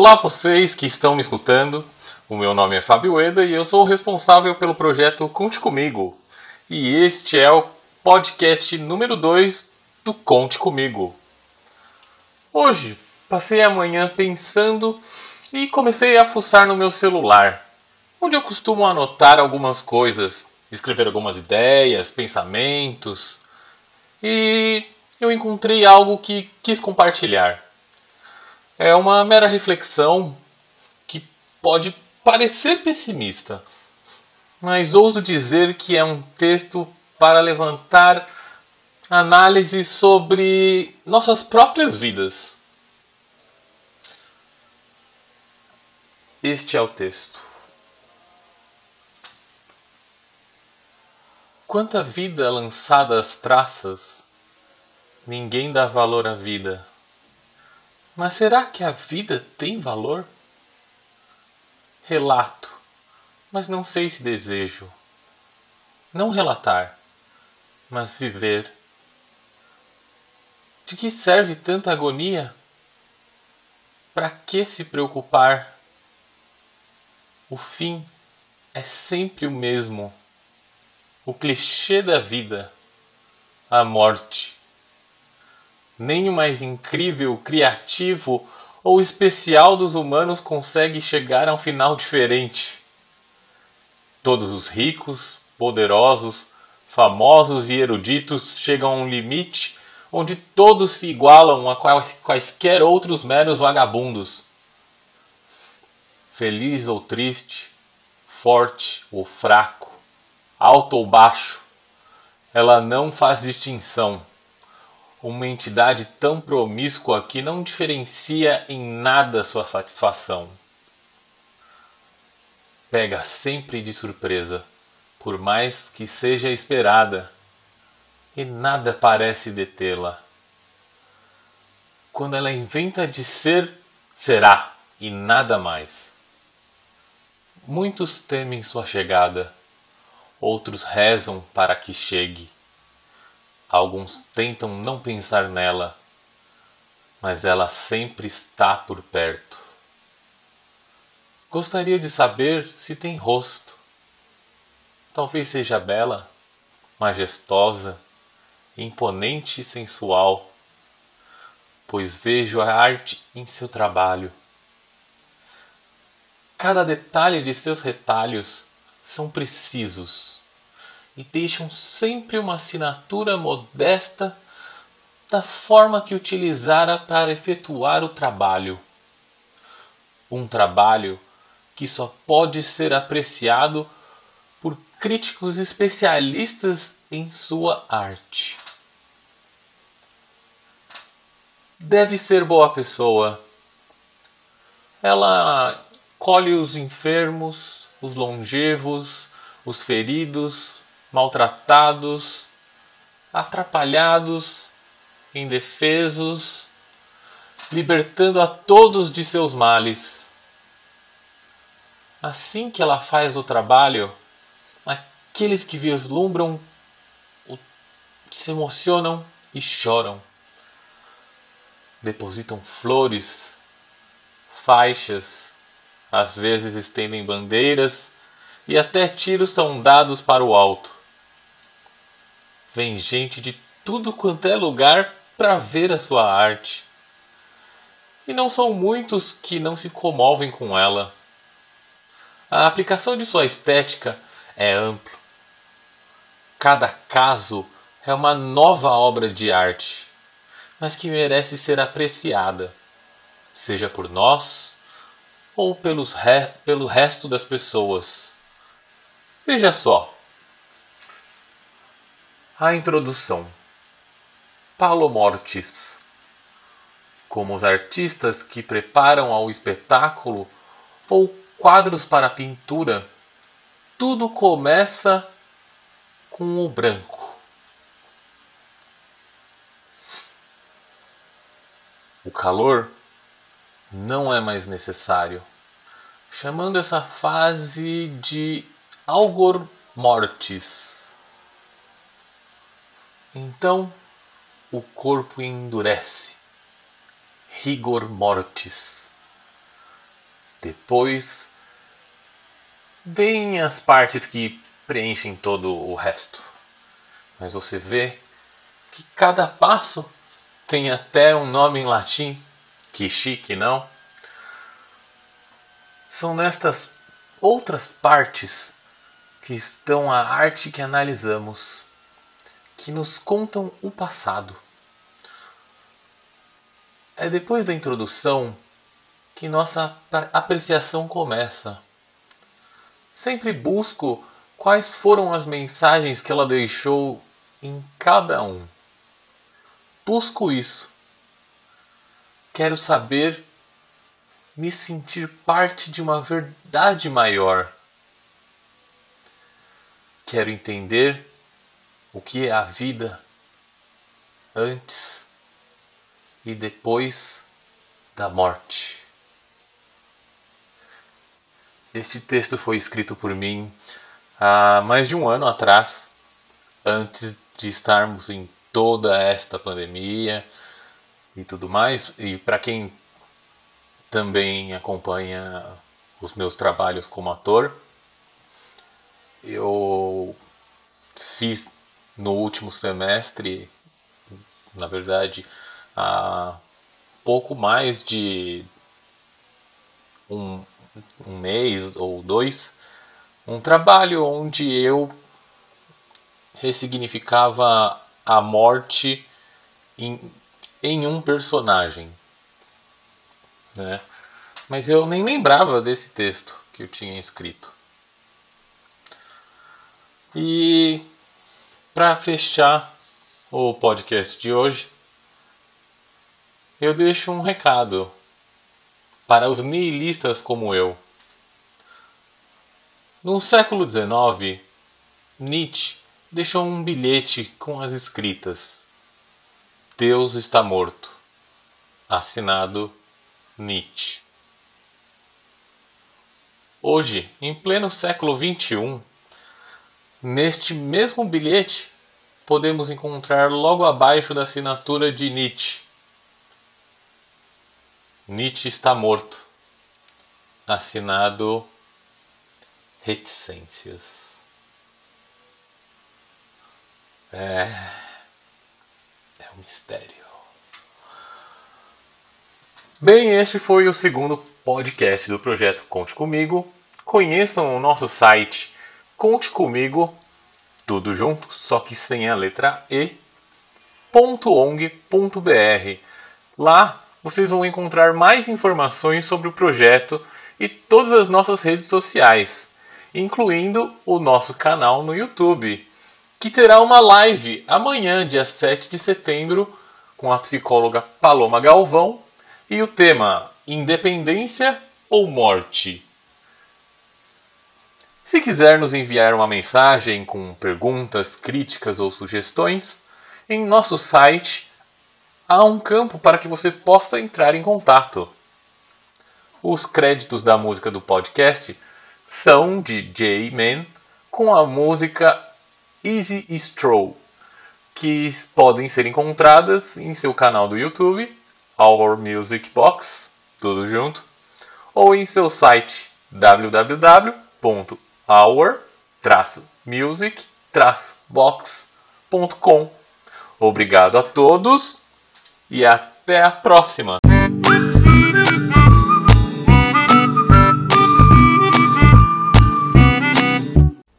Olá vocês que estão me escutando. O meu nome é Fábio Eda e eu sou responsável pelo projeto Conte Comigo. E este é o podcast número 2 do Conte Comigo. Hoje passei a manhã pensando e comecei a fuçar no meu celular, onde eu costumo anotar algumas coisas, escrever algumas ideias, pensamentos. E eu encontrei algo que quis compartilhar. É uma mera reflexão que pode parecer pessimista, mas ouso dizer que é um texto para levantar análise sobre nossas próprias vidas. Este é o texto. Quanta vida lançada às traças, ninguém dá valor à vida. Mas será que a vida tem valor? Relato, mas não sei se desejo. Não relatar, mas viver. De que serve tanta agonia? Para que se preocupar? O fim é sempre o mesmo. O clichê da vida, a morte nem o mais incrível, criativo ou especial dos humanos consegue chegar a um final diferente. Todos os ricos, poderosos, famosos e eruditos chegam a um limite onde todos se igualam a quaisquer outros meros vagabundos. Feliz ou triste, forte ou fraco, alto ou baixo, ela não faz distinção uma entidade tão promíscua que não diferencia em nada sua satisfação. Pega sempre de surpresa, por mais que seja esperada, e nada parece detê-la. Quando ela inventa de ser, será, e nada mais. Muitos temem sua chegada, outros rezam para que chegue Alguns tentam não pensar nela, mas ela sempre está por perto. Gostaria de saber se tem rosto. Talvez seja bela, majestosa, imponente e sensual, pois vejo a arte em seu trabalho. Cada detalhe de seus retalhos são precisos e deixam sempre uma assinatura modesta da forma que utilizara para efetuar o trabalho. Um trabalho que só pode ser apreciado por críticos especialistas em sua arte. Deve ser boa pessoa. Ela colhe os enfermos, os longevos, os feridos, maltratados, atrapalhados, indefesos, libertando a todos de seus males. Assim que ela faz o trabalho, aqueles que vislumbram se emocionam e choram. Depositam flores, faixas, às vezes estendem bandeiras e até tiros são dados para o alto. Vem gente de tudo quanto é lugar para ver a sua arte. E não são muitos que não se comovem com ela. A aplicação de sua estética é ampla. Cada caso é uma nova obra de arte, mas que merece ser apreciada, seja por nós ou pelos re... pelo resto das pessoas. Veja só. A introdução. Paulo Mortis. Como os artistas que preparam ao espetáculo ou quadros para pintura, tudo começa com o branco. O calor não é mais necessário, chamando essa fase de algor mortis então o corpo endurece, rigor mortis. Depois vem as partes que preenchem todo o resto. Mas você vê que cada passo tem até um nome em latim, que chique, não? São nestas outras partes que estão a arte que analisamos, que nos contam o passado. É depois da introdução que nossa apreciação começa. Sempre busco quais foram as mensagens que ela deixou em cada um. Busco isso. Quero saber me sentir parte de uma verdade maior. Quero entender o que é a vida antes e depois da morte. Este texto foi escrito por mim há mais de um ano atrás, antes de estarmos em toda esta pandemia e tudo mais. E para quem também acompanha os meus trabalhos como ator, eu fiz no último semestre, na verdade, há pouco mais de um, um mês ou dois, um trabalho onde eu ressignificava a morte em, em um personagem. Né? Mas eu nem lembrava desse texto que eu tinha escrito. E para fechar o podcast de hoje, eu deixo um recado para os nihilistas como eu. No século XIX, Nietzsche deixou um bilhete com as escritas: Deus está morto. Assinado Nietzsche. Hoje, em pleno século XXI, neste mesmo bilhete podemos encontrar logo abaixo da assinatura de Nietzsche Nietzsche está morto. Assinado Reticências. É. É um mistério. Bem, este foi o segundo podcast do projeto Conte Comigo. Conheçam o nosso site Conte Comigo, tudo junto, só que sem a letra E. Lá vocês vão encontrar mais informações sobre o projeto e todas as nossas redes sociais, incluindo o nosso canal no YouTube, que terá uma live amanhã, dia 7 de setembro, com a psicóloga Paloma Galvão e o tema Independência ou Morte. Se quiser nos enviar uma mensagem com perguntas, críticas ou sugestões, em nosso site há um campo para que você possa entrar em contato. Os créditos da música do podcast são de J-Man com a música Easy Stroll, que podem ser encontradas em seu canal do YouTube, Our Music Box, tudo junto, ou em seu site www.our-music-box.com. Obrigado a todos e até a próxima!